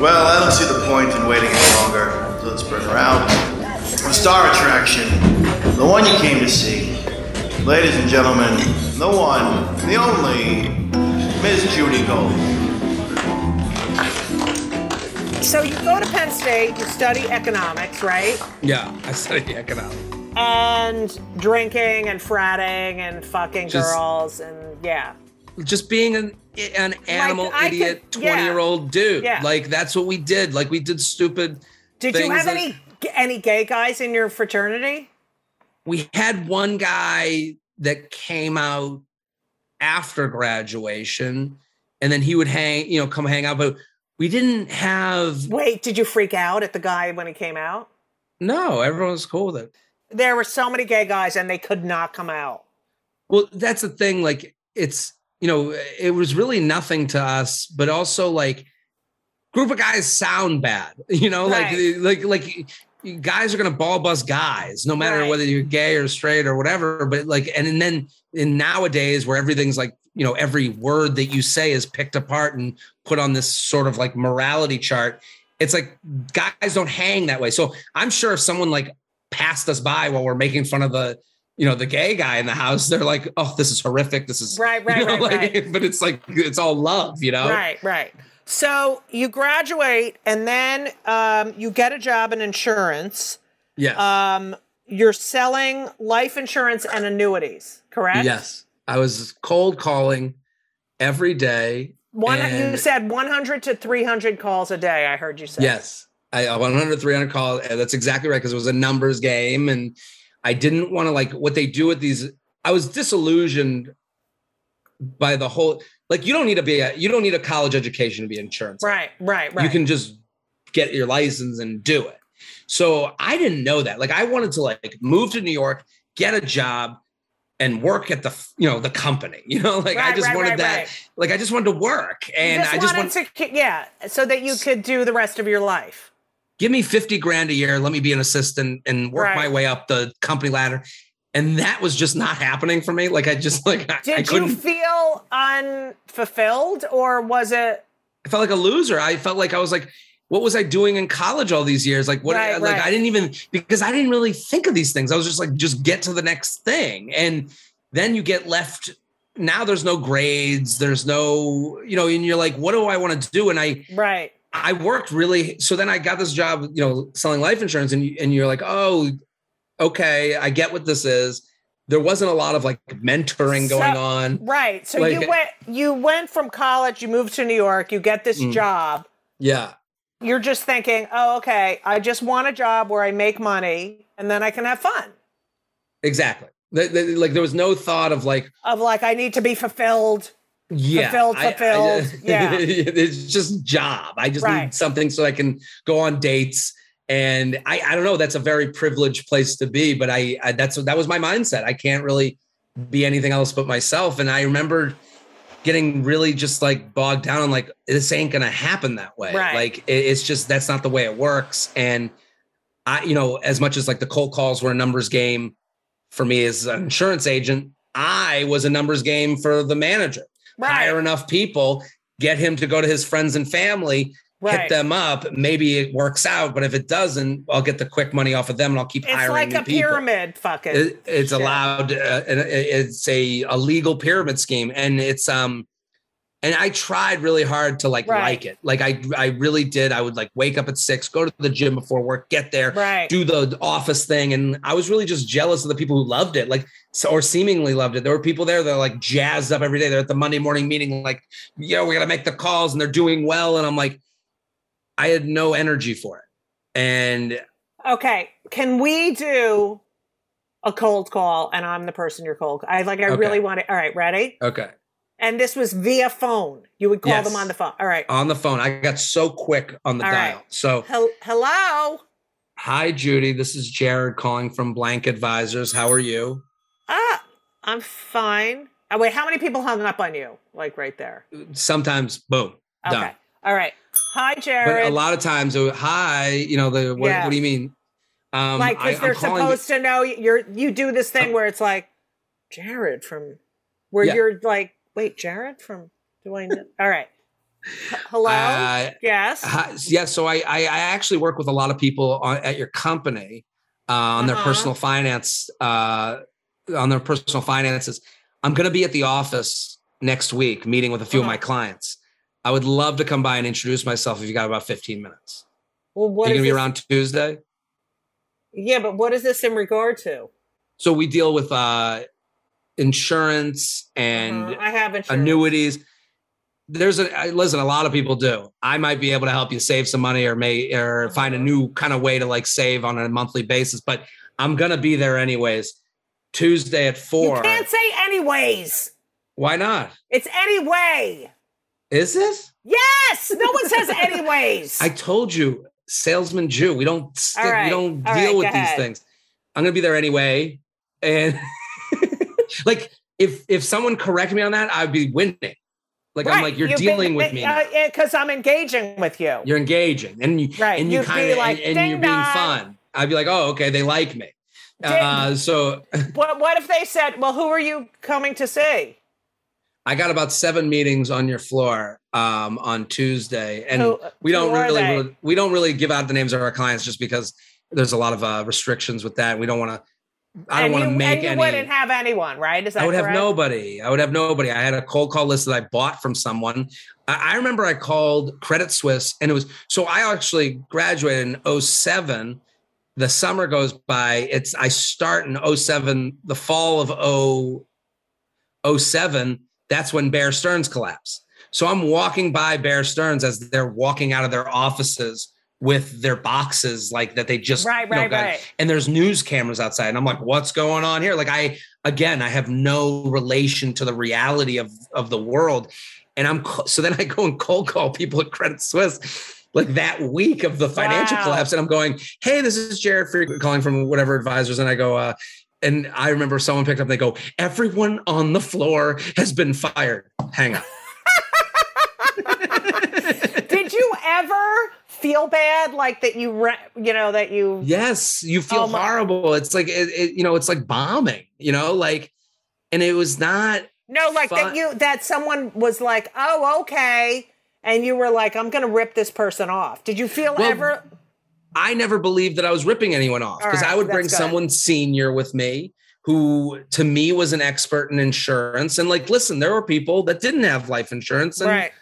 Well, I don't see the point in waiting any longer, so let's bring her out. The star attraction, the one you came to see. Ladies and gentlemen, the one, the only, Miss Judy Gold. So you go to Penn State, you study economics, right? Yeah, I study economics. And drinking and fratting and fucking Just- girls and yeah. Just being an an animal could- idiot yeah. twenty year old dude. Yeah. Like that's what we did. Like we did stupid. Did you have that- any any gay guys in your fraternity? we had one guy that came out after graduation and then he would hang you know come hang out but we didn't have Wait, did you freak out at the guy when he came out? no everyone was cool with it There were so many gay guys and they could not come out. well that's the thing like it's you know it was really nothing to us but also like group of guys sound bad you know Right. like like like guys are gonna ball bust guys no matter Right. whether you're gay or straight or whatever but like and, and then in nowadays where everything's like you know every word that you say is picked apart and put on this sort of like morality chart it's like guys don't hang that way so i'm sure if someone like passed us by while we're making fun of the you know the gay guy in the house they're like oh this is horrific this is Right, right, you know, right, like, right. but it's like it's all love you know Right, right. So you graduate and then um, you get a job in insurance. yes Um, you're selling life insurance and annuities, correct? yes i was cold calling every day One, you said 100 to 300 calls a day. I heard you say. Yes. I uh, 100, 300 call. That's exactly right. Cause it was a numbers game. And I didn't want to like what they do with these. I was disillusioned by the whole, like, you don't need to be a, you don't need a college education to be insurance. Right, right, right. You can just get your license and do it. So I didn't know that. Like I wanted to like move to New York, get a job and work at the, you know, the company, you know, like I just right, wanted right, that. right. Like I just wanted to work and just I just wanted want to, yeah, so that you could do the rest of your life. Give me 50 grand a year let me be an assistant and work Right. my way up the company ladder and that was just not happening for me like i just like I, I you couldn't feel unfulfilled or was it? i felt like a loser i felt like i was like what was i doing in college all these years like what Right, like right. i didn't even because i didn't really think of these things i was just like just get to the next thing and then you get left now there's no grades there's no you know and you're like what do i want to do and i Right. I worked really. So then I got this job, you know, selling life insurance, and you, and you're like, oh, okay, I get what this is. There wasn't a lot of like mentoring So- going on. Right. So Like- you went you went from college, you moved to New York, you get this Mm. job. Yeah, You're just thinking, "Oh, okay, I just want a job where I make money and then I can have fun." exactly. Th- th- Like there was no thought of like, Of like I need to be fulfilled. Yeah, Fulfilled, I- I- yeah. it's just job. I just Right. need something so I can go on dates. And I, I don't know. That's a very privileged place to be, but I, I that's that was my mindset. I can't really be anything else but myself. And I remember getting really just like bogged down and like this ain't gonna happen that way. Right. Like it- it's just that's not the way it works. And I, you know, as much as like the cold calls were a numbers game for me as an insurance agent, I was a numbers game for the manager. Right. Hire enough people, get him to go to his friends and family, Right. hit them up. Maybe it works out, but if it doesn't, I'll get the quick money off of them and I'll keep It's hiring It's like a people. pyramid fucking. It- it's shit. allowed. Uh, it's a, a legal pyramid scheme, and it's um, and I tried really hard to like Right. like it. Like I I really did. I would like wake up at six, go to the gym before work, get there, Right. do the office thing, and I was really just jealous of the people who loved it, like or seemingly loved it. There were people there that are like jazzed up every day. They're at the Monday morning meeting, like, yo, we got to make the calls, and they're doing well, and I'm like, I had no energy for it, and Okay, can we do a cold call and I'm the person you're cold? I like I Okay. really want it. All right, ready? okay. And this was via phone. You would call Yes. them on the phone. All right. On the phone, I got so quick on the All right. dial. So, Hel- Hello. hi, Judy. This is Jared calling from Blank Advisors. How are you? Ah, I'm fine. Oh, wait, how many people hung up on you? Like right there. Sometimes, boom, Okay. done. All right. Hi, But Jared. a lot of times, uh, hi, you know, the what, Yeah. what do you mean? Um, like, because they're supposed to know you're you do this thing where it's like Jared from where Yeah. you're like wait, Jared from do I know? All right. Hello? Uh, yes. Hi- yeah, so I, I I actually work with a lot of people on, at your company uh, on their Uh-huh. personal finance uh, on their personal finances. I'm going to be at the office next week meeting with a few of Uh-huh. my clients. I would love to come by and introduce myself if you got about 15 minutes. well, what Are you going to be this- around Tuesday? Yeah, but what is this in regard to? So we deal with uh, insurance and Uh-huh. I have insurance. annuities. There's a listen. A lot of people do. I might be able to help you save some money, or may or find a Uh-huh. new kind of way to like save on a monthly basis. But I'm gonna be there anyways. Tuesday at You four. can't say anyways. Why not? It's anyway. Is it? Yes. No one says anyways. I told you, salesman Jew. We don't stick, right, we don't all deal right, with these ahead. things. I'm gonna be there anyway, and like if if someone correct me on that, I'd be winning. Like I'm like you're you've dealing been- with me. because I'm engaging with you. you're engaging and you Right, and you kind of like, and, and you're being dong." fun i'd be like oh okay they like me uh, so What What if they said, "Well, who are you coming to see?" i got about seven meetings on your floor um, on tuesday and Who- we don't really we don't really give out the names of our clients just because there's a lot of uh, restrictions with that we don't want to i don't want to make and you any wouldn't have anyone, right? Is that I would have nobody. I would have nobody. I had a cold call list that I bought from someone. I, I remember I called Credit Suisse and it was so I actually graduated in 07. The summer goes by. It's I start in 07, the fall of 0, 07. That's when Bear Stearns collapsed. So I'm walking by Bear Stearns as they're walking out of their offices with their boxes like that they just Right, you know, right, got- right. and there's news cameras outside and i'm like what's going on here like i again i have no relation to the reality of of the world and i'm so then i go and cold call people at credit suisse like that week of the financial Wow. collapse and i'm going hey this is jared Freid calling from whatever advisors and i go uh and i remember someone picked up and they go everyone on the floor has been fired hang on Did you ever feel bad, like that you, re- you know, that you? Yes, you feel Oh horrible. It's like it, it, you know, it's like bombing, you know, like and it was not No, like Fun- that you that someone was like, "Oh, okay," and you were like, "I'm going to rip this person off." Did you feel Well, ever? I never believed that I was ripping anyone off because right, I would bring good. someone senior with me who to me was an expert in insurance. And like, listen, there were people that didn't have life insurance and Right.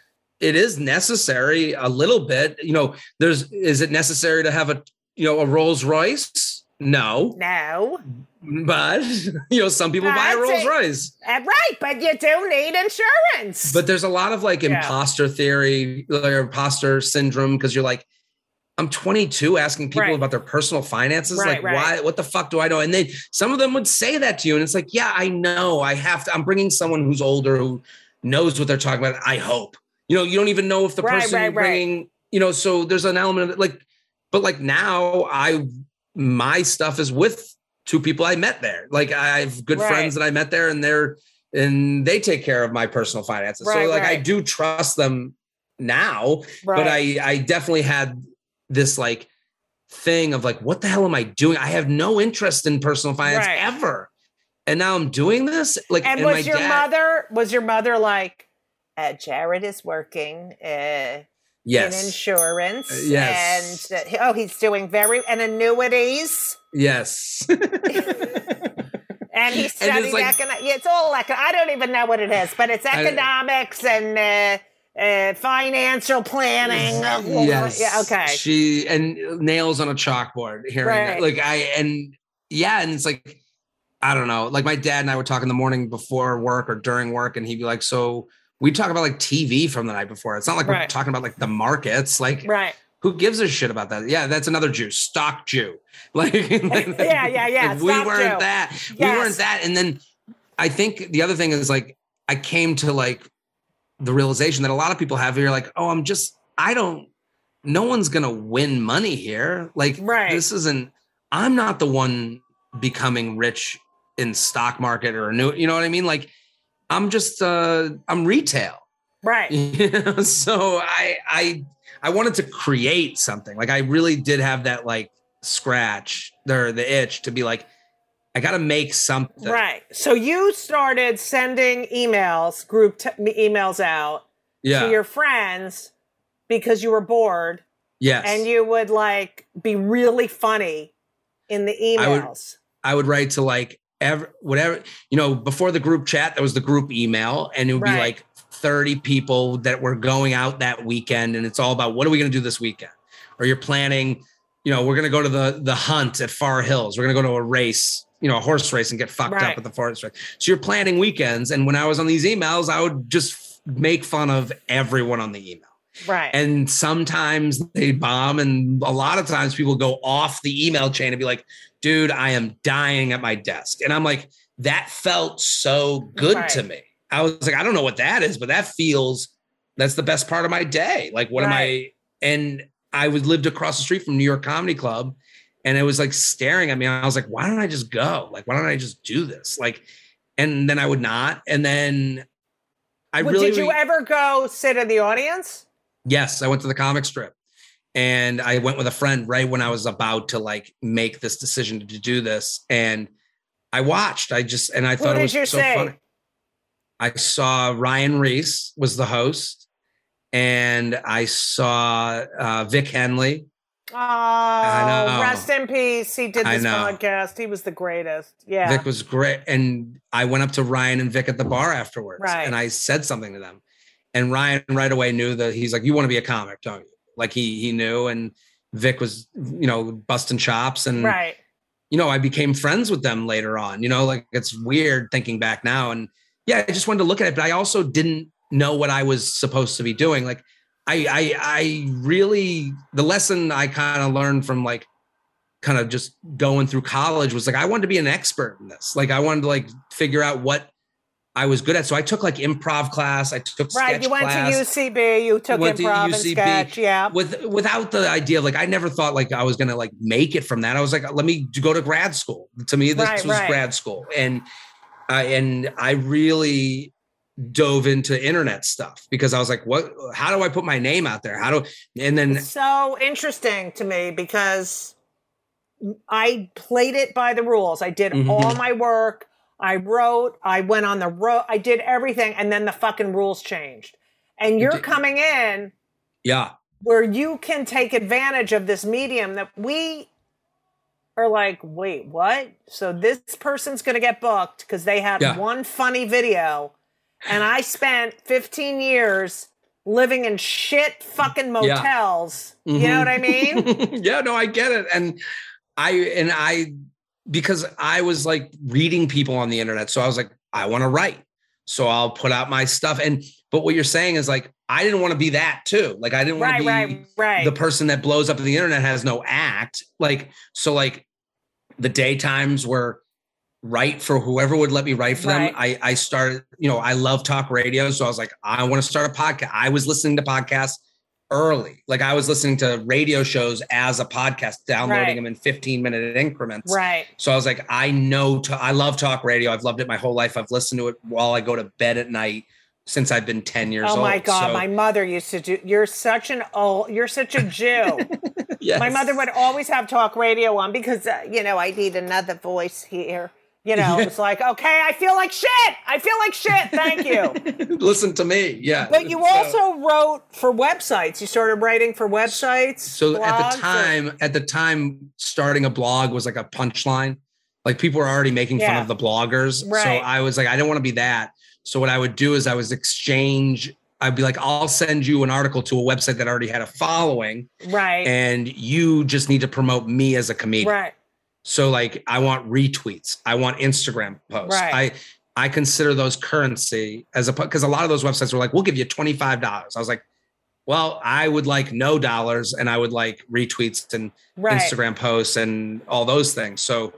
It is necessary a little bit. You know, there's is it necessary to have a you know a Rolls Royce? No. No. But you know, some people buy a Rolls Royce. Uh, right, but you do need insurance. But there's a lot of like Yeah. imposter theory, like imposter syndrome, because you're like, I'm 22 asking people Right. about their personal finances. Right, like, right. why? What the fuck do I know? And they, some of them would say that to you, and it's like, yeah, I know. I have to. I'm bringing someone who's older who knows what they're talking about. I hope. You know, you don't even know if the Right, person right, you're right. bringing. You know, so there's an element of it, like, but like now, I my stuff is with two people I met there. Like, I have good friends that I met there, and they're and they take care of my personal finances. So like I do trust them now, right. but I I definitely had this like thing of like what the hell am I doing? I have no interest in personal finance ever. And now I'm doing this like and my was your dad- mother? Was your mother like? Uh, Jared is working uh, in insurance. Uh, yes. And uh, oh, he's doing very and annuities. Yes. And he it's studied like- economics. It's all econ. I don't even know what it is, but it's I- economics and uh, uh, financial planning. yes. Yeah. Okay. She and nails on a chalkboard there. Right. Like I and yeah, and it's like I don't know. Like my dad and I would talk in the morning before work or during work, and he'd be like, "So we talk about like TV from the night before. It's not like we're talking about like the markets. Like Right. who gives a shit about that? Yeah, that's another Jew, stock Jew. Like Yeah, yeah, yeah, like, we weren't Jew. that. We weren't that. And then I think the other thing is like I came to like the realization that a lot of people have here, like, oh, I'm just, I don't, no one's gonna win money here. Like, Right. this isn't, I'm not the one becoming rich in stock market or new, you know what I mean? Like, I'm just uh I'm retail. Right. You know? so I I I wanted to create something. Like I really did have that like scratch or the itch to be like, I got to make something. Right. So you started sending emails, group t- emails out Yeah. to your friends because you were bored yes. and you would like be really funny in the I would- emails. I would write to like ever whatever you know before the group chat. There was the group email, and it would be like thirty people that were going out that weekend, and it's all about what are we going to do this weekend, or you're planning. You know, we're going to go to the the hunt at Far Hills. We're going to go to a race, you know, a horse race, and get fucked Right. up at the forest race. So you're planning weekends, and when I was on these emails, I would just make fun of everyone on the email. Right. And sometimes they bomb, and a lot of times people go off the email chain and be like, dude, I am dying at my desk. And I'm like, that felt so good Right. to me. I was like, I don't know what that is, but that feels that's the best part of my day. Like, what am I? And I was lived across the street from New York Comedy Club, and it was like staring at me. I was like, why don't I just go? Like, why don't I just do this? Like, and then I would not. And then I Well, really did you ever go sit in the audience? Yes, I went to the comic strip. And I went with a friend right when I was about to like make this decision to do this. And I watched. I just and I thought it was so see? funny. I saw Ryan Reiss was the host, and I saw uh, Vic Henley. Oh, know. rest in peace. He did this podcast. He was the greatest. Yeah. Vic was great. And I went up to Ryan and Vic at the bar afterwards. Right. And I said something to them. And Ryan right away knew that he's like, You want to be a comic, don't you? Like he he knew. And Vic was, you know, busting chops. And right. you know, I became friends with them later on. You know, like it's weird thinking back now. And yeah, I just wanted to look at it, but I also didn't know what I was supposed to be doing. Like I I I really the lesson I kind of learned from like kind of just going through college was like I wanted to be an expert in this. Like I wanted to like figure out what I was good at. So I took like improv class. I took Right. You went class to UCB. You took Went to improv and UCB. sketch. Yeah. with without the idea of like I never thought like I was gonna like make it from that. I was like, let me go to grad school. To me, this Right, was right. grad school, and I and I really dove into internet stuff because I was like, what? How do I put my name out there? How do? And then It's so interesting to me because I played it by the rules. I did Mhm. all my work. I wrote. I went on the road. I did everything, and then the fucking rules changed. And you're coming in yeah, where you can take advantage of this medium that we are like, wait, what? So this person's going to get booked because they had Yeah. one funny video, and I spent 15 years living in shit fucking motels. You know Mhm. what I mean? yeah, no, I get it. And I and I because I was like reading people on the internet. So I was like, I want to write. So I'll put out my stuff. And but what you're saying is like, I didn't want to be that too. Like I didn't want right, to be right, right. the person that blows up the internet has no act. Like, so like the daytimes were right for whoever would let me write for them. I I started, you know, I love talk radio. So I was like, I want to start a podcast. I was listening to podcasts early. Like I was listening to radio shows as a podcast, downloading Right. them in 15 minute increments. right. So I was like, I know, to, I love talk radio. I've loved it my whole life. I've listened to it while I go to bed at night since I've been 10 years old. Oh old. my god, So- my mother used to do. You're such an old. You're such a Jew. Yes. My mother would always have talk radio on because uh, you know I need another voice here. You know, it's like okay, I feel like shit. I feel like shit. Thank you. listen to me. Yeah. But you So- also wrote for websites. You started writing for websites. So at blogs, the or- time, at the time, starting a blog was like a punchline. Like people were already making fun of the bloggers. So I was like, I don't want to be that. So what I would do is I was exchange. I'd be like, I'll send you an article to a website that already had a following, right, and you just need to promote me as a comedian. right, So like I want retweets, I want Instagram posts. Right. I I consider those currency as a because a lot of those websites were like, we'll give you twenty five dollars. I was like, well, I would like no dollars, and I would like retweets and right. Instagram posts and all those things. So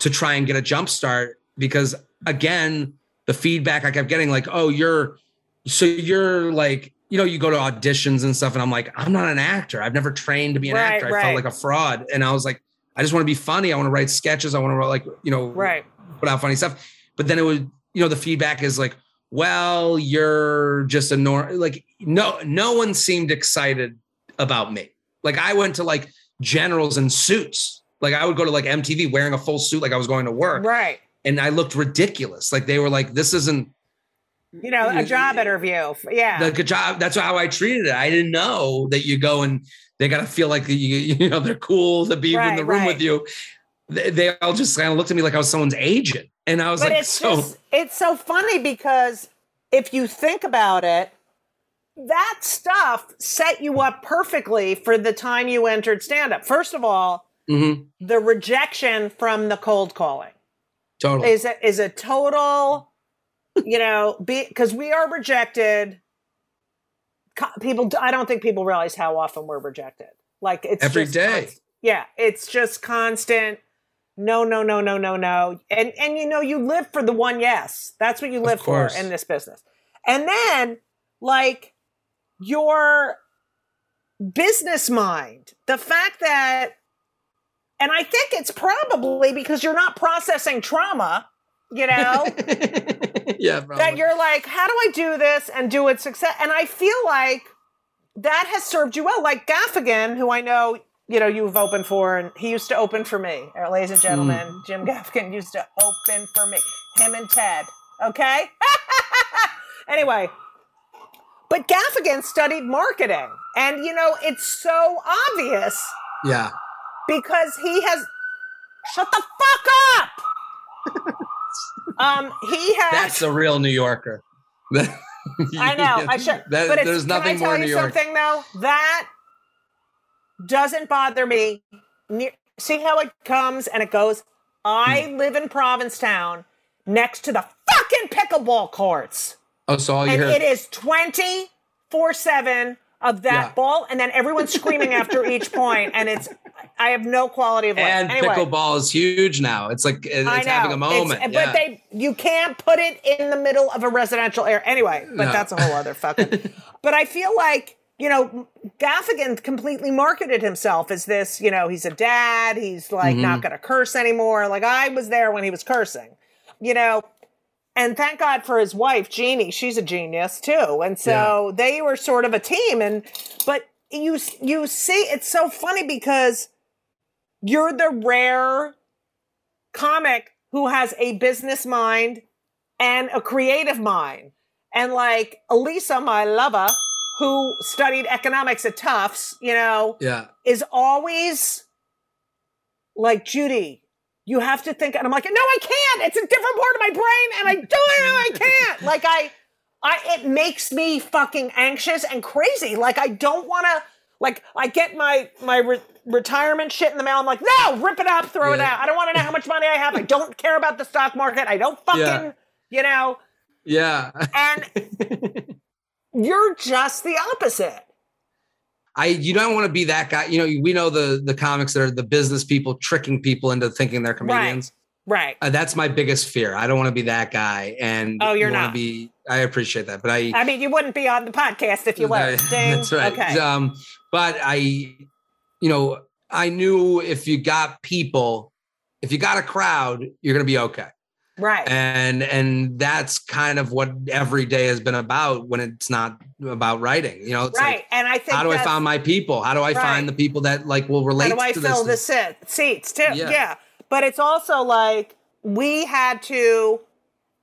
to try and get a jump start, because again, the feedback I kept getting, like, oh, you're so you're like, you know, you go to auditions and stuff, and I'm like, I'm not an actor. I've never trained to be an Right, actor. I right. felt like a fraud. And I was like, I just want to be funny. I want to write sketches. I want to write like, you know, Right. put out funny stuff. But then it would, you know, the feedback is like, well, you're just a normal, like, no, no one seemed excited about me. Like I went to like generals in suits. Like I would go to like MTV wearing a full suit, like I was going to work, Right. and I looked ridiculous. Like they were like, "This isn't You know, a job interview. Yeah. the job." That's how I treated it. I didn't know that you go and they got to feel like you, you know they're cool to be in the room right. with you. They, they all just kind of looked at me like I was someone's agent, and I was but like, it's "So." just it's so funny because if you think about it that stuff set you up perfectly for the time you entered stand up first of all Mhm, the rejection from the cold calling totally. is a, is a total you know because we are rejected. People i don't think people realize how often we're rejected. Like it's Every day. yeah it's just constant. No no no no no no. And and you know you live for the one yes. That's what you live for in this business. And then like your business mind the fact that and i think it's probably because you're not processing trauma you know yeah, that you're like, how do I do this and do it success? And I feel like that has served you well. Like Gaffigan, who I know, you know, you've opened for, and he used to open for me. Uh, ladies and gentlemen, Mm. Jim Gaffigan used to open for me. Him and Ted. Okay. anyway, but Gaffigan studied marketing, and you know, it's so obvious yeah. because he has. Shut the fuck up. um, he has. That's a real New Yorker. I know. I should. That- but it's, there's nothing can I tell more you New York. something though? That doesn't bother me. See how it comes and it goes. I Hmm. live in Provincetown, next to the fucking pickleball courts, Oh, so all you and it is twenty four seven of that Yeah. ball, and then everyone's screaming after each point, and it's. I have no quality of life. and anyway, pickleball is huge now. It's like it's having a It's- moment. but yeah. they you can't put it in the middle of a residential area anyway. But No. that's a whole other fucking. but I feel like you know Gaffigan completely marketed himself as this. You know, he's a dad. He's like Mm-hmm. not going to curse anymore. Like I was there when he was cursing. You know. And thank God for his wife, Jeannie. She's a genius too. And so they were sort of a team. And but you you see, it's so funny because you're the rare comic who has a business mind and a creative mind. And like Elisa, my lover, who studied economics at Tufts, you know, yeah. is always like, Judy, you have to think. And I'm like, no, I can't. It's a different part of my brain. And I don't know, I can't. Like, I, I, it makes me fucking anxious and crazy. Like, I don't want to, like, I get my, my retirement shit in the mail. I'm like, no, rip it up, throw it out. I don't want to know how much money I have. I don't care about the stock market. I don't fucking, Yeah. you know, Yeah. and you're just the opposite. I you don't want to be that guy. You know, we know the the comics that are the business people tricking people into thinking they're comedians. Right. Uh, that's my biggest fear. I don't want to be that guy. And Oh, you're not. Be I appreciate that, but I. I mean, you wouldn't be on the podcast if you were. That's right. Okay. Um, but I, you know, I knew if you got people, if you got a crowd, you're gonna be okay. Right. And and that's kind of what every day has been about when it's not about writing. You know, it's right. like and I think how do I find my people? How do I Right. find the people that like will relate How do I fill the sit- seats too? Yeah. Yeah. But it's also like we had to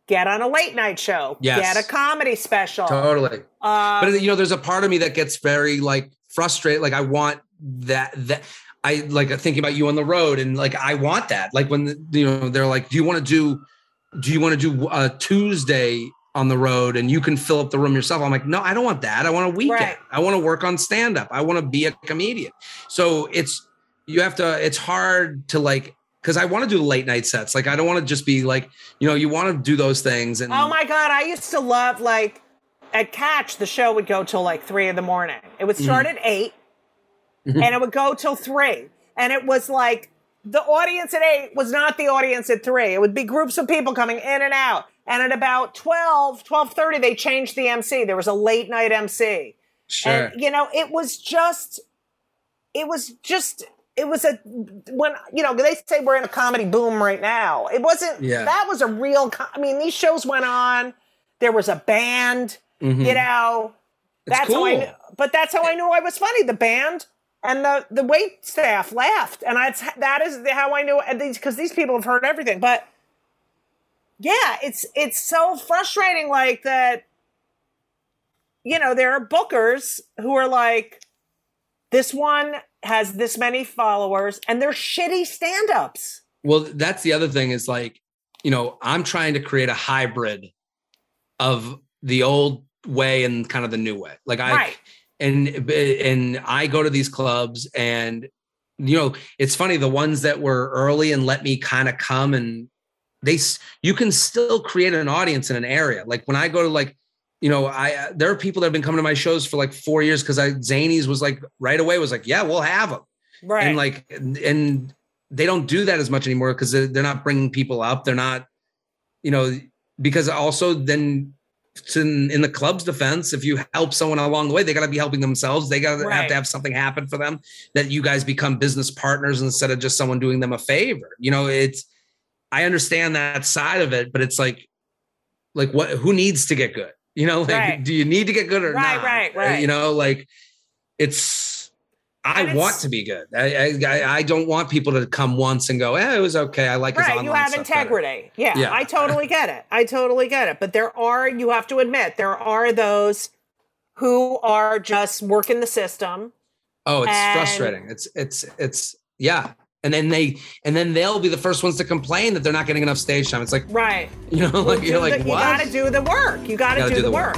get on a late night show, Yes. get a comedy special. Totally. Um, but you know, there's a part of me that gets very like frustrated. Like I want that that I like thinking about you on the road and like I want that. Like when the, you know they're like, do you want to do do you want to do a Tuesday on the road and you can fill up the room yourself? I'm like, no, I don't want that. I want a weekend. Right. I want to work on stand up. I want to be a comedian. So it's you have to. It's hard to like. Because I want to do late night sets. Like I don't want to just be like, you know, you want to do those things. And oh my god, I used to love like at Catch the show would go till like three in the morning. It would start Mm-hmm. at 8 and it would go till three, and it was like the audience at eight was not the audience at three. It would be groups of people coming in and out. And at about 12, 12.30, they changed the MC. There was a late night MC. sure. And you know, it was just, it was just, it was a when you know they say we're in a comedy boom right now. It wasn't. Yeah. That was a real. co- I mean, these shows went on. There was a band. Mhm. You know, It's that's how I knew. But that's how I knew I was funny. The band And the the wait staff laughed, and that's that is how I knew because these people have heard everything. But yeah, it's it's so frustrating, like that. You know, there are bookers who are like, this one has this many followers, and they're shitty stand-ups. Well, that's the other thing is like, you know, I'm trying to create a hybrid of the old way and kind of the new way. Like I Right. And and I go to these clubs and you know, it's funny the ones that were early and let me kind of come and they you can still create an audience in an area. Like when I go to like you know, I there are people that have been coming to my shows for like 4 years cuz I Zanies was like right away was like, "Yeah, we'll have them." Right. and like and they don't do that as much anymore because they're, they're not bringing people up they're not you know because also then to, in the club's defense. If you help someone along the way they got to be helping themselves. They got to have to have something happen for them that you guys become business partners instead of just someone doing them a favor. You know it's i understand that side of it but it's like like what who needs to get good? You know like Right. do you need to get good or Right, not? right, Uh, right. you know like it's I want to be good. I, I I don't want people to come once and go, "Eh, it was okay. I like his right you have integrity yeah, Yeah. i totally get it i totally get it but there are you have to admit there are those who are just working the system Oh, it's And- frustrating. It's it's it's yeah. And then they and then they'll be the first ones to complain that they're not getting enough stage time. It's like right you know, like Do you're the- like you what? gotta do the work you gotta, Gotta do, the, work.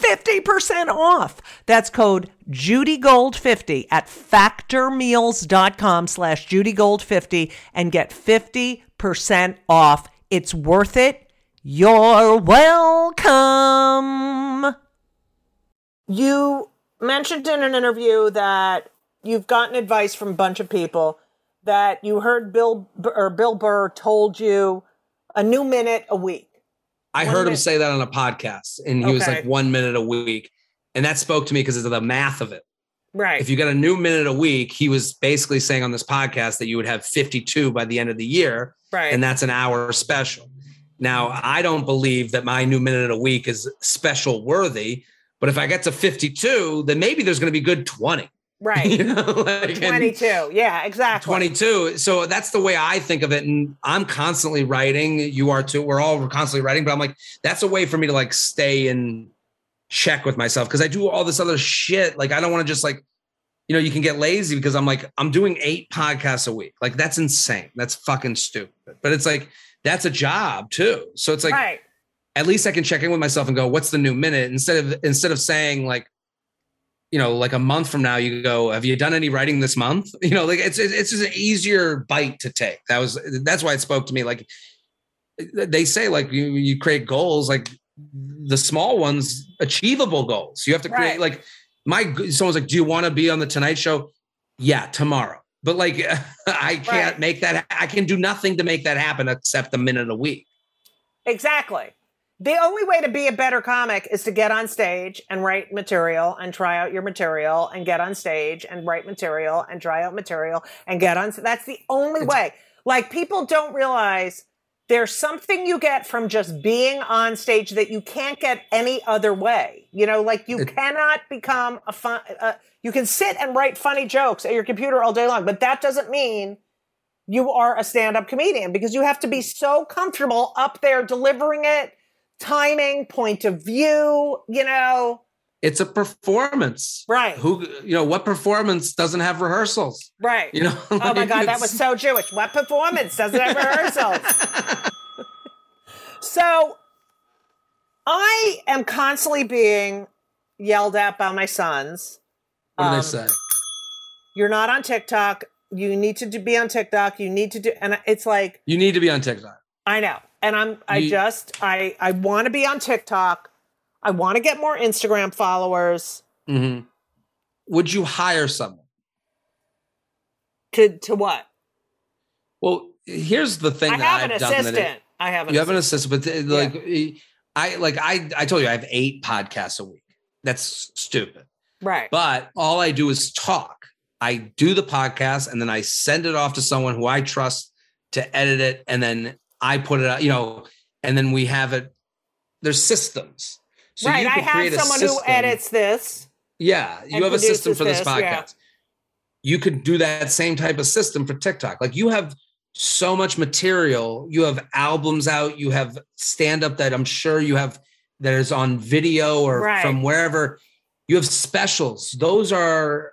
50% off. That's code JudyGold50 at factormeals.com slash JudyGold50 and get 50% off. It's worth it. You're welcome. You mentioned in an interview that you've gotten advice from a bunch of people that you heard Bill or Bill Burr told you a new minute a week. I One heard him say that on a podcast, and he was like one minute a week, and that spoke to me because of the math of it. Right. If you got a new minute a week, he was basically saying on this podcast that you would have 52 by the end of the year, right. and that's an hour special. Now, I don't believe that my new minute a week is special worthy, but if I get to 52, then maybe there's going to be good 20. Right. you know, like, and- 22. Yeah, exactly. 22. So that's the way I think of it. And I'm constantly writing. You are too. We're all constantly writing, but I'm like, that's a way for me to like stay in check with myself because I do all this other shit. Like, I don't want to just like, you know, you can get lazy because I'm like, I'm doing eight podcasts a week. Like, that's insane. That's fucking stupid. But it's like, that's a job too. So it's like, right. at least I can check in with myself and go, what's the new minute? Instead of instead of saying like, you know, like a month from now, you go, have you done any writing this month? You know, like it's it's just an easier bite to take. That was that's why it spoke to me. Like they say, like you you create goals, like the small ones, achievable goals. You have to create Right. like my someone's like, do you want to be on the Tonight Show? Yeah, tomorrow. But like I can't Right. make that. I can do nothing to make that happen except a minute a week. Exactly. The only way to be a better comic is to get on stage and write material and try out your material and get on stage and write material and try out material and get on. That's the only way. Like people don't realize there's something you get from just being on stage that you can't get any other way. You know, like you It- cannot become a fun. Uh, you can sit and write funny jokes at your computer all day long, but that doesn't mean you are a stand-up comedian because you have to be so comfortable up there delivering it, timing, point of view, you know. It's a performance. Right. Who you know what performance doesn't have rehearsals? Right. You know. Oh my god, that was so Jewish. What performance doesn't have rehearsals? so I am constantly being yelled at by my sons. what do Um, they say? You're not on TikTok. You need to do- be on TikTok. You need to do, and it's like You need to be on TikTok. I know. And I'm I You- just I I want to be on TikTok. I want to get more Instagram followers. Mhm. Would you hire someone? To to what? Well, here's the thing I that have I've an done that assistant. it- I have an you have an assistant. assistant, but like I like I I told you I have eight podcasts a week. That's stupid. right. But all I do is talk. I do the podcast and then I send it off to someone who I trust to edit it, and then I put it out. You know, and then we have it. There's systems. So right. I have someone who edits this. Yeah, you have a system for this this, podcast. yeah. You could do that same type of system for TikTok. Like you have so much material. You have albums out. You have stand up that I'm sure you have that is on video or Right. from wherever. You have specials. Those are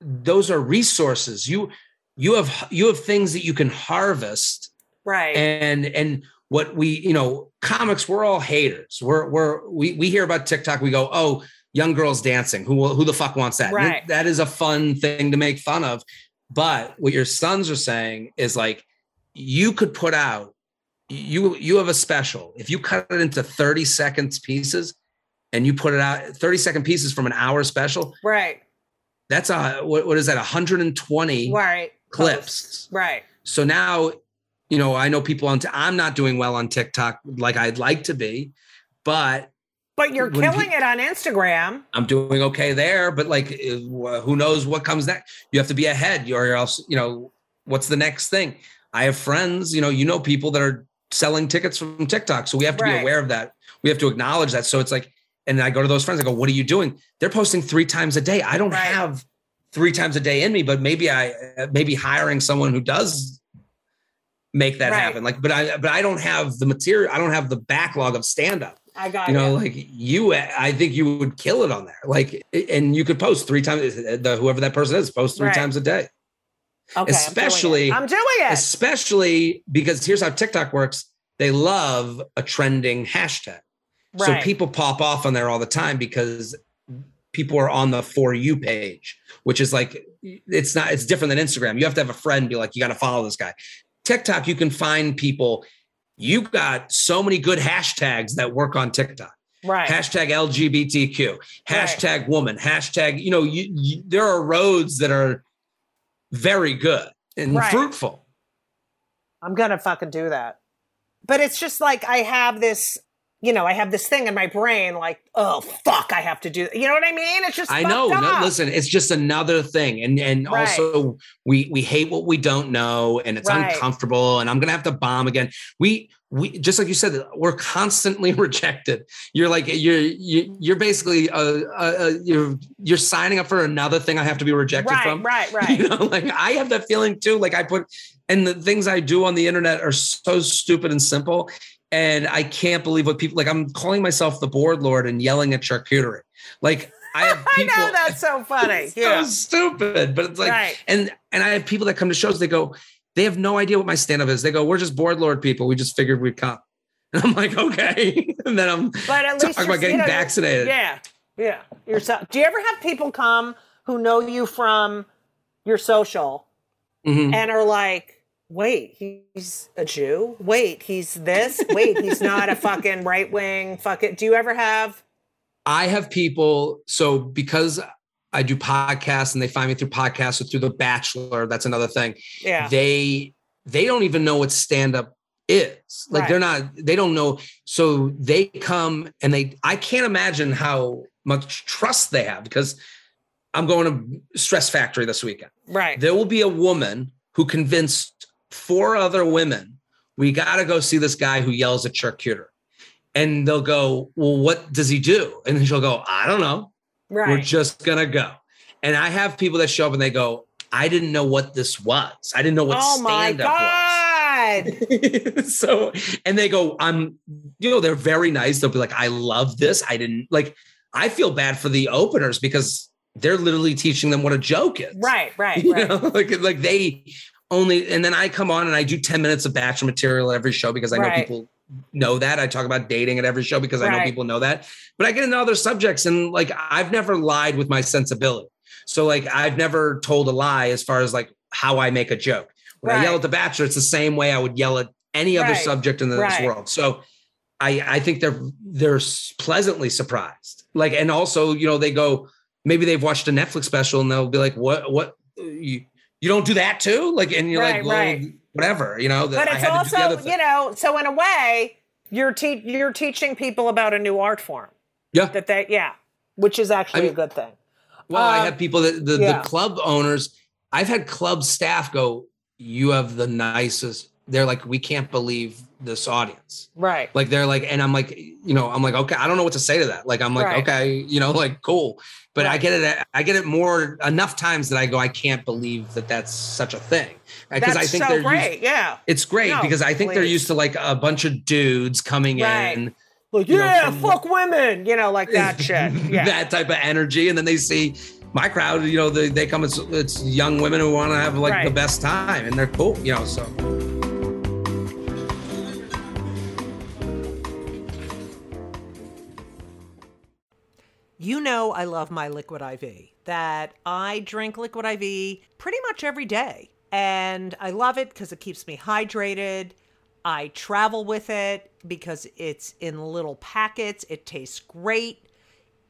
those are resources. You you have you have things that you can harvest Right. and and what we you know comics we're all haters we're we're we, we hear about tiktok we go oh young girls dancing who will- who the fuck wants that Right. that is a fun thing to make fun of but what your sons are saying is like you could put out you you have a special if you cut it into 30 seconds pieces and you put it out 30 second pieces from an hour special right. that's a what, what is that 120 Right. clips Posts. Right. so now, you know, I know people on. T- I'm not doing well on TikTok like I'd like to be, but But you're killing it on Instagram. I'm doing okay there. But like, uh, who knows what comes next? You have to be ahead, or else, you know, what's the next thing? I have friends, you know, you know, people that are selling tickets from TikTok, so we have to Right. be aware of that. We have to acknowledge that. So it's like, and I go to those friends. I go, "What are you doing?" They're posting three times a day. I don't Right. have three times a day in me, but maybe I, uh, maybe hiring someone who does make that Right. happen. Like, but I, but I don't have the material. I don't have the backlog of stand up. I got You know, it. like you, I think you would kill it on there. Like, and you could post three times. Uh, the whoever that person is, post three Right. times a day. Okay, especially- I'm doing it. I'm doing it. Especially because here's how TikTok works. They love a trending hashtag. So people pop off on there all the time because people are on the for you page, which is like it's not it's different than Instagram. You have to have a friend be like, you got to follow this guy. TikTok, you can find people. You got so many good hashtags that work on TikTok. right. Hashtag LGBTQ, hashtag woman, hashtag, you know, you, you, there are roads that are very good and Right. fruitful. I'm gonna fucking do that. But it's just like I have this, you know, I have this thing in my brain, like, oh fuck, I have to do. You know what I mean? It's just I know. No, listen, it's just another thing, and and Right. also we we hate what we don't know, and it's Right. uncomfortable, and I'm gonna have to bomb again. We we just like you said we're constantly rejected you're like you're you, you're basically uh, uh, uh, you're you're signing up for another thing i have to be rejected right, from right, right. you know like i have that feeling too like i put and the things i do on the internet are so stupid and simple and i can't believe what people like i'm calling myself the board lord and yelling at charcuterie like I have people. I know that's so funny. yeah. so stupid, but it's like, Right. and and I have people that come to shows. They go, they have no idea what my stand up is. They go, we're just board lord people. We just figured we'd come. And I'm like, okay. And then I'm But at talking least about getting vaccinated. Yeah, yeah. Yourself. Do you ever have people come who know you from your social Mhm. and are like, "Wait, he's a Jew. Wait, he's this. Wait, he's not a fucking right wing. Fuck it. Do you ever have? I have people. So because I do podcasts and they find me through podcasts or through The Bachelor, that's another thing. Yeah. They they don't even know what stand up is. Like Right. they're not. They don't know. So they come and they. I can't imagine how much trust they have because I'm going to Stress Factory this weekend. right. there will be a woman who convinced four other women we got to go see this guy who yells at charcuterie and they'll go well what does he do and she'll go i don't know right. we're just gonna go and i have people that show up and they go i didn't know what this was i didn't know what oh stand-up was so and they go i'm you know they're very nice they'll be like i love this i didn't like i feel bad for the openers because they're literally teaching them what a joke is right. Right. you Right. know like like they only and then i come on and i do 10 minutes of bachelor material every show because i know Right. people know that. I talk about dating at every show because i know people know that. But i get into other subjects and like i've never lied with my sensibility. So like i've never told a lie as far as like how i make a joke. When i yell at the bachelor it's the same way i would yell at any other Right. subject in this Right. world. So i i think they're they're pleasantly surprised. Like and also you know they go maybe they've watched a netflix special and they'll be like what what you you don't do that too like and you're Right, like well right. whatever you know But I it's had to do the other also, you know, so in a way, you're te- you're teaching people about a new art form. yeah That they, yeah, which is actually mean, a good thing. well i um, have people that the, yeah. the club owners i've had club staff go you have the nicest they're like we can't believe this audience Right. like they're like and i'm like you know i'm like okay i don't know what to say to that like i'm like Right. okay you know like cool but i get it i get it more enough times that i go i can't believe that that's such a thing uh, because That's i think so they're great. used, yeah. it's great No, because i think they're used to like a bunch of dudes coming Right. in Like, know, yeah, from- fuck women, you know, like that shit. Yeah. that type of energy and then they see my crowd you know they, they come it's, it's young women who want to have like the best time and they're cool you know so You know I love my Liquid IV, that I drink Liquid IV pretty much every day. And I love it because it keeps me hydrated. I travel with it because it's in little packets. It tastes great.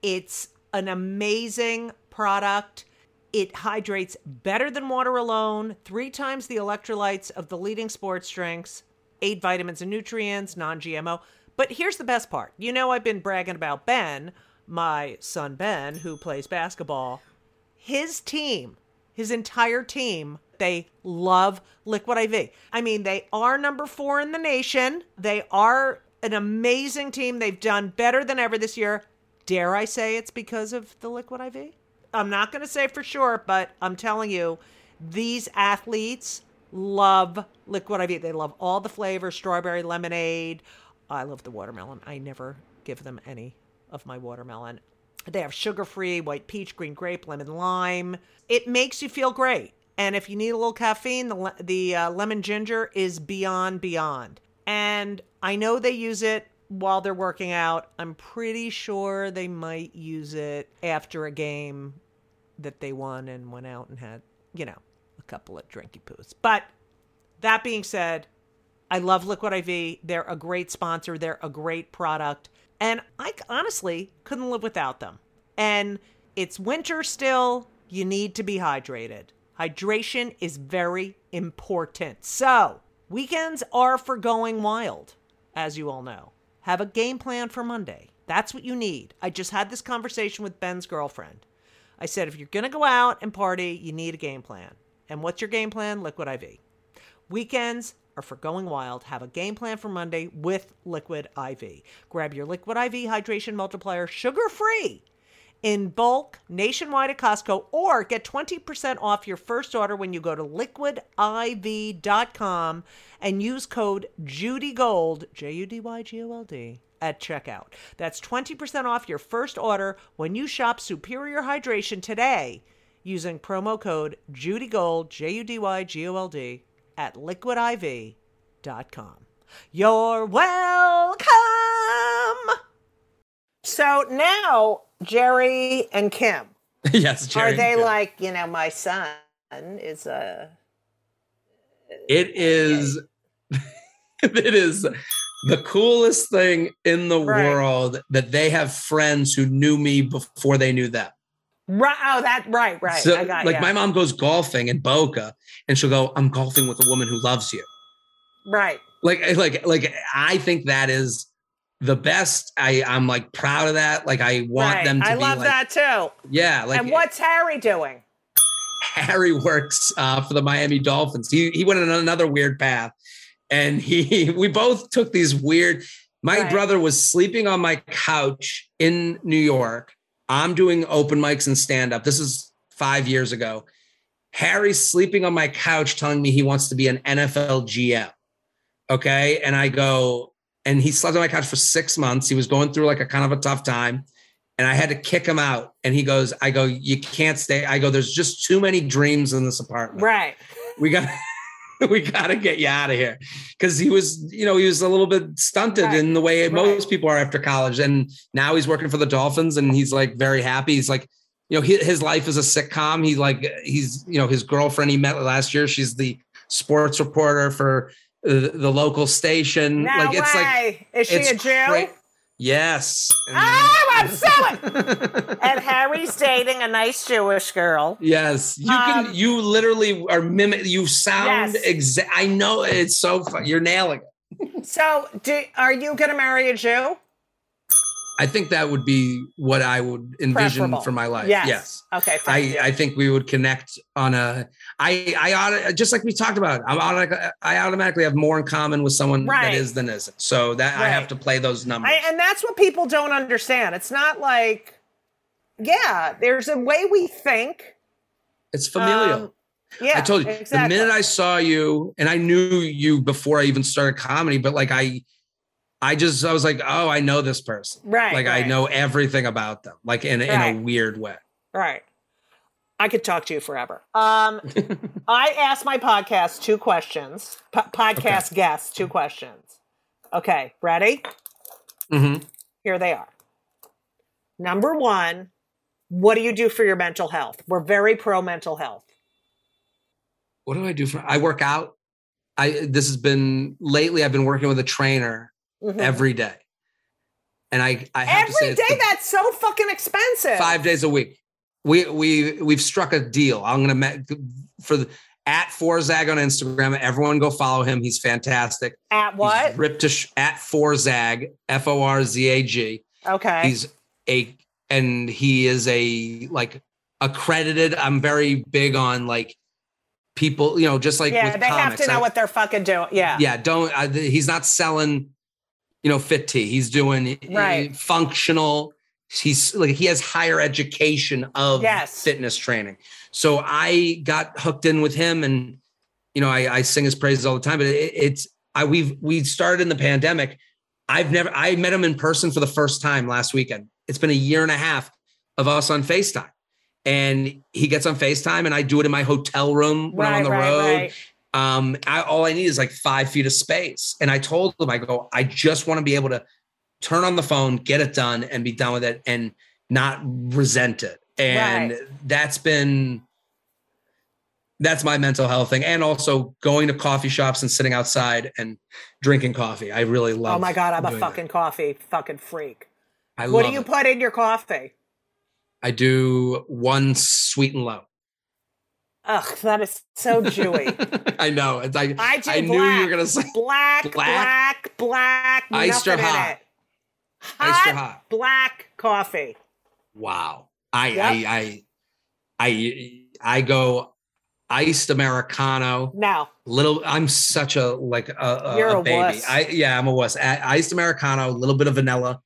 It's an amazing product. It hydrates better than water alone, three times the electrolytes of the leading sports drinks, eight vitamins and nutrients, non GMO. But here's the best part you know, I've been bragging about Ben, my son Ben, who plays basketball. His team, his entire team, they love Liquid IV. I mean, they are number four in the nation. They are an amazing team. They've done better than ever this year. Dare I say it's because of the Liquid IV? I'm not going to say for sure, but I'm telling you, these athletes love Liquid IV. They love all the flavors strawberry, lemonade. I love the watermelon. I never give them any of my watermelon. They have sugar free, white peach, green grape, lemon lime. It makes you feel great. And if you need a little caffeine, the, the uh, lemon ginger is beyond, beyond. And I know they use it while they're working out. I'm pretty sure they might use it after a game that they won and went out and had, you know, a couple of drinky poos. But that being said, I love Liquid IV. They're a great sponsor, they're a great product. And I honestly couldn't live without them. And it's winter still. You need to be hydrated. Hydration is very important. So, weekends are for going wild, as you all know. Have a game plan for Monday. That's what you need. I just had this conversation with Ben's girlfriend. I said, if you're going to go out and party, you need a game plan. And what's your game plan? Liquid IV. Weekends or for going wild, have a game plan for Monday with Liquid IV. Grab your Liquid IV hydration multiplier sugar free in bulk nationwide at Costco or get 20% off your first order when you go to liquidiv.com and use code JUDYGOLD, J U D Y G O L D, at checkout. That's 20% off your first order when you shop Superior Hydration today using promo code JUDYGOLD, J U D Y G O L D, at liquidiv.com. You're welcome. So now Jerry and Kim. yes, Jerry. Are they yeah. like, you know, my son is a. It is. it is the coolest thing in the Right. world that they have friends who knew me before they knew them. Right. Oh, that, right, right. So, I got like ya. my mom goes golfing in Boca, and she'll go, "I'm golfing with a woman who loves you." Right. Like, like, like, I think that is the best. I, I'm like proud of that. Like, I want right. them to I love like, that too. yeah. Like, and what's Harry doing? Harry works uh, for the Miami Dolphins. He he went on another weird path, and he we both took these weird. My Right. brother was sleeping on my couch in New York. I'm doing open mics and stand up. This is five years ago. Harry's sleeping on my couch, telling me he wants to be an NFL GM. Okay, and I go, and he slept on my couch for six months. He was going through like a kind of a tough time and I had to kick him out. And he goes, I go, you can't stay. I go, there's just too many dreams in this apartment. Right. We got we got to get you out of here. Cause he was, you know, he was a little bit stunted Right. in the way Right. most people are after college. And now he's working for the Dolphins and he's like very happy. He's like, you know, his, his life is a sitcom. He like, he's, you know, his girlfriend he met last year. She's the sports reporter for uh, the local station. No like, it's like, way. is she it's a Jew? Yes. Oh, I'm selling. and Harry's dating a nice Jewish girl. Yes, you Um, can. You literally are mimic. You sound Yes. exact. I know it's so fun. You're nailing it. So, do, are you going to marry a Jew? I think that would be what I would envision Preferable. for my life. Yes. Yes. Okay. I, you. I think we would connect on a. I I ought just like we talked about. I'm automatic, I automatically have more in common with someone Right. that is than isn't. So that I have to play those numbers. I, and that's what people don't understand. It's not like, yeah, there's a way we think. it's familial. Um, yeah, I told you exactly. the minute I saw you, and I knew you before I even started comedy, but like I, I just I was like, oh, I know this person. right, like I know everything about them, like in in a weird way. right. I could talk to you forever. Um, I asked my podcast two questions. Po- podcast guests two questions. Okay, ready? Mm-hmm. Here they are. Number one, what do you do for your mental health? We're very pro mental health. What do I do for? I work out. I this has been lately. I've been working with a trainer Mhm. every day, and I I have to say day, the- that's so fucking expensive. five days a week. We we we've struck a deal. I'm gonna met for the at Forzag on Instagram. Everyone go follow him. He's fantastic. At what? He's ripped to sh- at Forzag F O R Z A G. okay. He's a and he is a like accredited. I'm very big on like people, you know, just like yeah, with they have to know I- what they're fucking doing. Yeah. yeah, don't. I, he's not selling, you know, fit tea. He's doing Right. Eh, functional. He's like he has higher education of Yes. fitness training. So I got hooked in with him, and you know, I, I sing his praises all the time. But it, it's I we've we started in the pandemic. I've never I met him in person for the first time last weekend. It's been a year and a half of us on FaceTime. And he gets on FaceTime and I do it in my hotel room when I'm on the right, road right. um I, all i need is like five feet of space and i told him, i go i just want to be able to turn on the phone get it done and be done with it and not resent it and Right. that's been that's my mental health thing and also going to coffee shops and sitting outside and drinking coffee i really love Oh my god, I'm a doing that. fucking coffee fucking freak. I What do you it. put in your coffee? i do one sweet and low Ugh, that is so Jewy. i know it's like I do i knew you were gonna say black, black, Black? black, nothing in hot? Iced hot? black coffee. Wow. I Yep. I I I I go iced americano. No. Little, I'm such a like a, a, You're a baby. wuss. I yeah, I'm a wuss. Iced americano, a little bit of vanilla,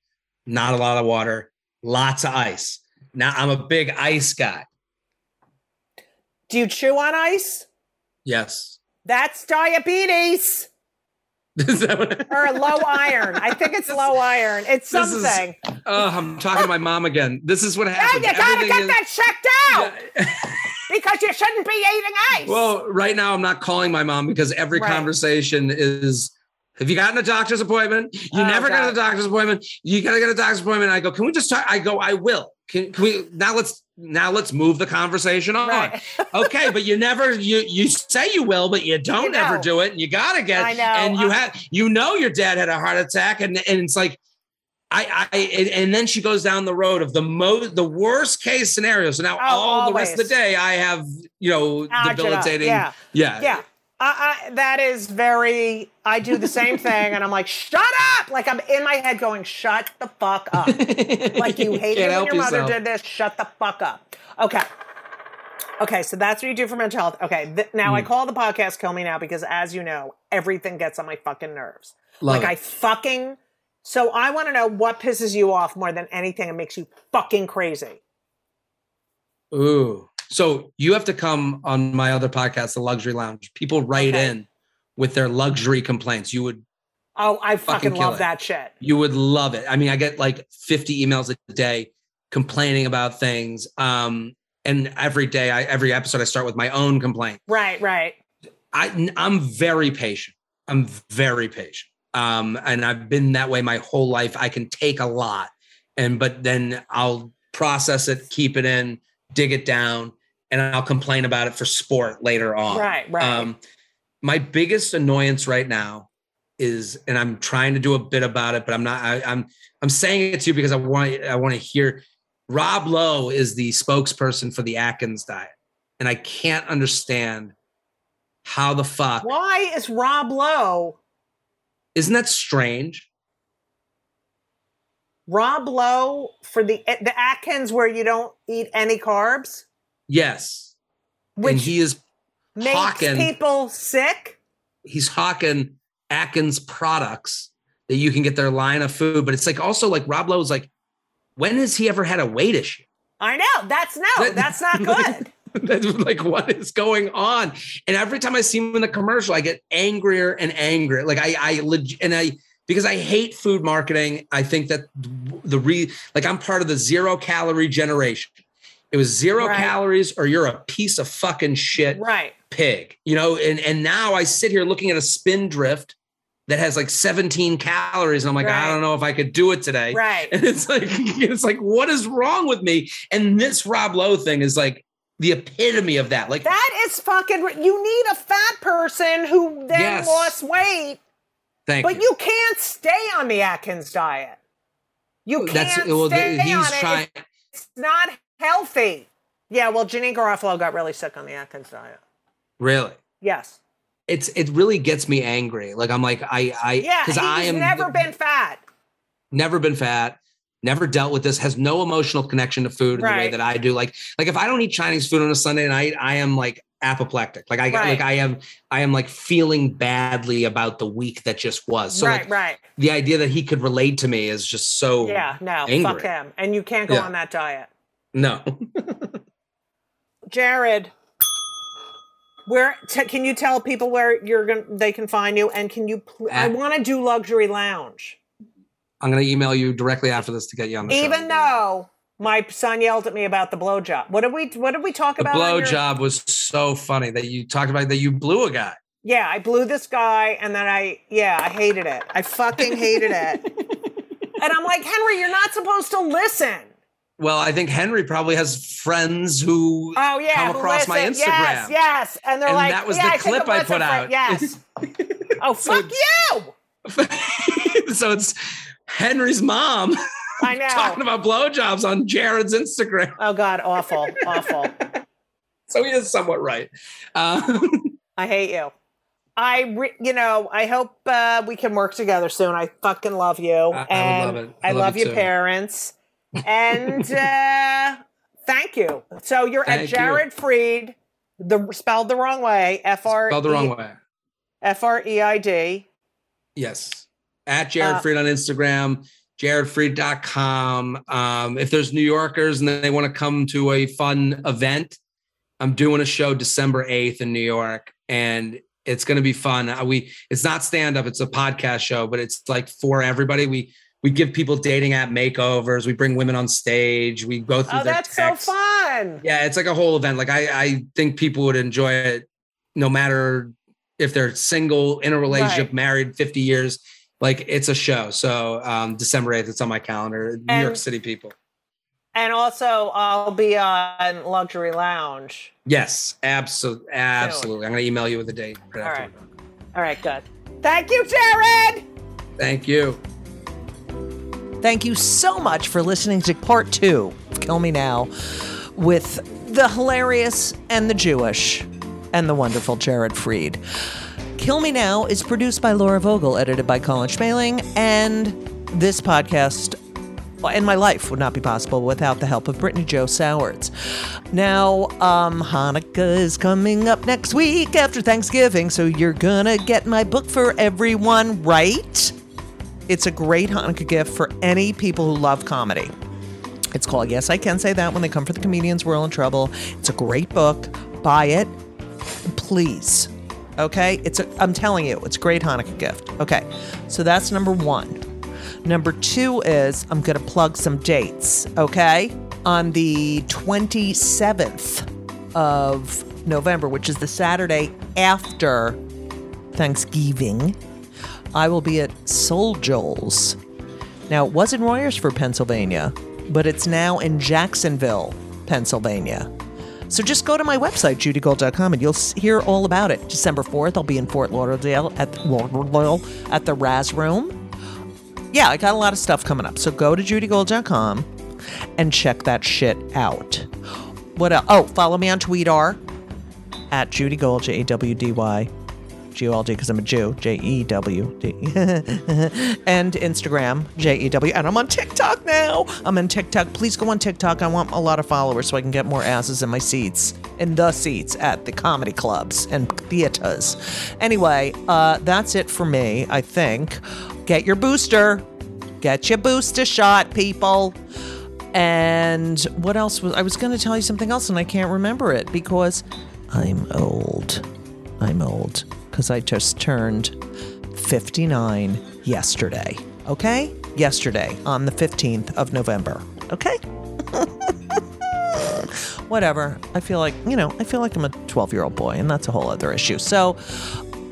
not a lot of water, lots of ice. Now I'm a big ice guy. Do you chew on ice? Yes. That's diabetes Is that what- or low iron. I think it's low iron. It's This is- something. oh, I'm talking to my mom again. This is what Yeah, happens. you gotta Everything get is- that checked out Yeah. because you shouldn't be eating ice. Well, right now I'm not calling my mom because every Right. conversation is have you gotten a doctor's appointment? You Oh, never got a doctor's appointment. You gotta get a doctor's appointment. I go, can we just talk? I go, I will. Can, can we now let's now let's move the conversation on. Right. okay, but you never you you say you will, but you don't You know. ever do it. And you gotta get I know. and you I- have you know your dad had a heart attack, and and it's like I, I and, then she goes down the road of the most the worst case scenario. So now Oh, all the rest of the day I have you know Agita, debilitating. Yeah. yeah, Yeah. I, I, that is very, I do the same thing and I'm like, shut up. Like I'm in my head going, shut the fuck up. like you hated when your mother yourself. did this. Shut the fuck up. Okay. Okay, so that's what you do for mental health. Okay, th- now Hmm. I call the podcast "Kill Me Now" because, as you know, everything gets on my fucking nerves. Love like I fucking. So I want to know what pisses you off more than anything and makes you fucking crazy. Ooh. So you have to come on my other podcast, The Luxury Lounge. People write Okay. in with their luxury complaints. You would Oh, I fucking, Fucking love it. that shit. you would love it. I mean, I get like 50 emails a day complaining about things. Um, and every day, I every episode, I start with my own complaint. Right, right. I I'm very patient. I'm very patient. Um, and I've been that way my whole life. I can take a lot, and but then I'll process it, keep it in, dig it down, and I'll complain about it for sport later on. Right, right. Um, my biggest annoyance right now is, and I'm trying to do a bit about it, but I'm not. I, I'm I'm saying it to you because I want I want to hear. Rob Lowe is the spokesperson for the Atkins diet, and I can't understand how the fuck Why is Rob Lowe isn't that strange? Rob Lowe for the the Atkins where you don't eat any carbs, Yes, and he is makes hawking- people sick? he's hawking Atkins products that you can get their line of food, but it's like also like Rob Lowe's like, when has he ever had a weight issue? I know. That's no, That- that's not good. That's like what is going on and every time i see him in the commercial i get angrier and angrier like i i leg- and i because i hate food marketing i think that the re like i'm part of the zero calorie generation it was zero Right. calories or you're a piece of fucking shit right. pig you know and and now i sit here looking at a Spindrift that has like 17 calories and i'm like Right. i don't know if i could do it today Right. and it's like it's like what is wrong with me and this rob lowe thing is like the epitome of that like That is fucking you need a fat person who then Yes. lost weight, thank but you you can't stay on the Atkins diet. You can't that's well stay he's on it. trying It's not healthy. Yeah, well, Janeane Garofalo got really sick on the Atkins diet. really Yes. it's it really gets me angry like i'm like i i Yeah, he's i am never been fat. never been fat never dealt with this has no emotional connection to food in the way that i do like like if i don't eat chinese food on a sunday night i am like apoplectic like i Right. like i am i am like feeling badly about the week that just was so right, like, right. the idea that he could relate to me is just so Yeah, no, angry. fuck him. And you can't go Yeah. on that diet. No Jared, where t- can you tell people where you're going they can find you and can you pl- I want to do luxury lounge. i'm going to email you directly after this to get you on the show Even though my son yelled at me about the blowjob. What did we what did we talk the about? on blow your- job was so funny that you talked about that you blew a guy Yeah, I blew this guy and then I yeah, I hated it. I fucking hated it. and I'm like, "Henry, you're not supposed to listen." Well i think henry probably has friends who Oh yeah, come who across my instagram Yes, yes. And they're And like, that was yeah, the I clip I put out. Yes. oh fuck you! so it's Henry's mom I know. talking about blowjobs on Jared's Instagram. Oh God, awful, awful. So he is somewhat right. Uh, I hate you. I, re- you know, I hope uh, we can work together soon. I fucking love you, I would and love it. I, I love, love you your too. parents. And uh, thank you. So you're Thank at you. Jared Freid the spelled the wrong way. F R Spelled the wrong way. F R E I D. Yes. At Jared Uh, Freid on Instagram, jaredfreid.com. Um, if there's New Yorkers and they want to come to a fun event, I'm doing a show December 8th in New York and it's going to be fun. Uh, We it's not stand up, it's a podcast show, but it's like for everybody. We we give people dating app makeovers, we bring women on stage, we go through Oh, that's texts. so fun. Yeah, it's like a whole event. Like I, I think people would enjoy it no matter if they're single, in a relationship, Right. married 50 years. Like it's a show. So um December 8th, it's on my calendar. New And- York City people. And also, I'll be on Luxury Lounge. Yes, absolutely. Absolutely. I'm gonna email you with a date. right All right. All right, good. Thank you, Jared. Thank you. Thank you so much for listening to part two Kill Me Now with the hilarious and the Jewish and the wonderful Jared Freid. Kill Me Now is produced by Laura Vogel, edited by Colin Schmaling, and this podcast and my life would not be possible without the help of Brittany Joe Sowards. Now, um, Hanukkah is coming up next week after Thanksgiving, so you're gonna get my book for everyone, right? It's a great Hanukkah gift for any people who love comedy. It's called Yes, I Can Say That When They Come for the Comedians, We're All in Trouble. It's a great book. Buy it, please. Okay? It's a, I'm telling you, it's a great Hanukkah gift. Okay. So that's number one. Number two is I'm going to plug some dates. Okay? On the 27th of November, which is the Saturday after Thanksgiving, I will be at Soul Joel's. Now, it was in Royersford, Pennsylvania, but it's now in Jacksonville, Pennsylvania. So just go to my website, judygold.com, and you'll hear all about it. December 4th, I'll be in Fort Lauderdale at, at the Raz Room. Yeah, I got a lot of stuff coming up. So go to judygold.com and check that shit out. What else? Oh, follow me on Tweetar at Judy J A W D Y G O L D, because I'm a Jew, J E W D. and Instagram, J E W. And I'm on TikTok now. I'm on TikTok. Please go on TikTok. I want a lot of followers so I can get more asses in my seats, in the seats at the comedy clubs and theaters. Anyway, uh, that's it for me, I think. Get your booster. Get your booster shot, people. And what else was I was going to tell you something else and I can't remember it because I'm old. I'm old because I just turned 59 yesterday. Okay? Yesterday on the 15th of November. Okay? Whatever. I feel like, you know, I feel like I'm a 12 year old boy, and that's a whole other issue. So,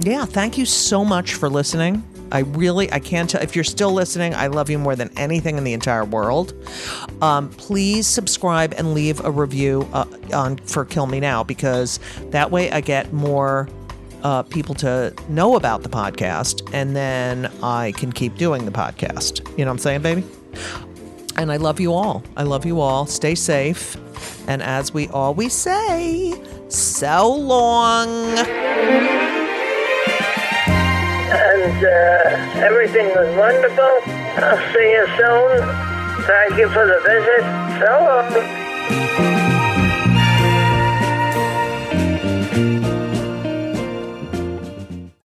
yeah, thank you so much for listening. I really, I can't tell if you're still listening. I love you more than anything in the entire world. Um, please subscribe and leave a review uh, on for Kill Me Now because that way I get more uh, people to know about the podcast, and then I can keep doing the podcast. You know what I'm saying, baby? And I love you all. I love you all. Stay safe. And as we always say, so long. and uh, everything was wonderful. I'll see you soon. Thank you for the visit. So long.